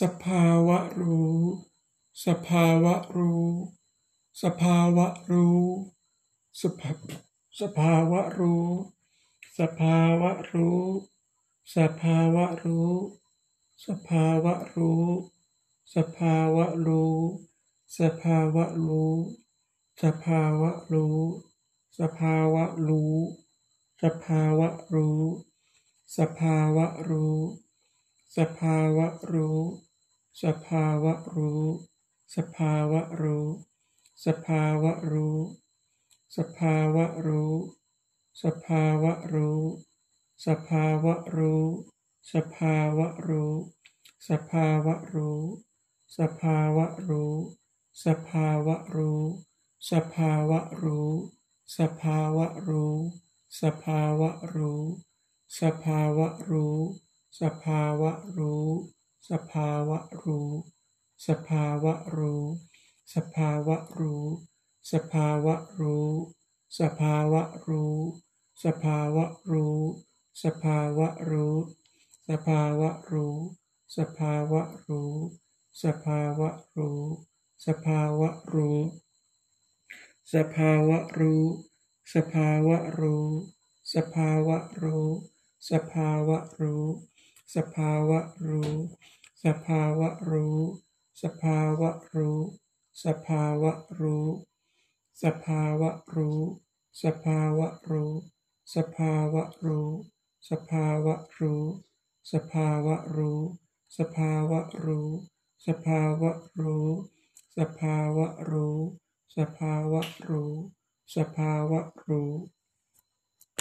สภาวะรู้ สภาวะรู้ สภาวะรู้ สภาสภาวะรู้ สภาวะรู้ สภาวะรู้ สภาวะรู้ สภาวะรู้ สภาวะรู้ สภาวะรู้ สภาวะรู้ สภาวะรู้ สภาวะรู้ สภาวะรู้ สภาวะรู้ สภาวะรู้ สภาวะรู้ สภาวะรู้ สภาวะรู้ สภาวะรู้ สภาวะรู้ สภาวะรู้ สภาวะรู้ สภาวะรู้ สภาวะรู้ สภาวะรู้ สภาวะรู้ สภาวะรู้ สภาวะรู้ สภาวะรู้ สภาวะรู้ สภาวะรู้ สภาวะรู้ สภาวะรู้ สภาวะรู้ สภาวะรู้ สภาวะรู้ สภาวะรู้ สภาวะรู้ สภาวะรู้ สภาวะรู้ สภาวะรู้ สภาวะรู้ สภาวะรู้ สภาวะรู้ สภาวะรู้ สภาวะรู้ สภาวะรู้ สภาวะรู้ สภาวะรู้ สภาวะรู้ สภาวะรู้ สภาวะรู้ สภาวะรู้ สภาวะรู้ สภาวะรู้ สภาวะรู้ สภาวะรู้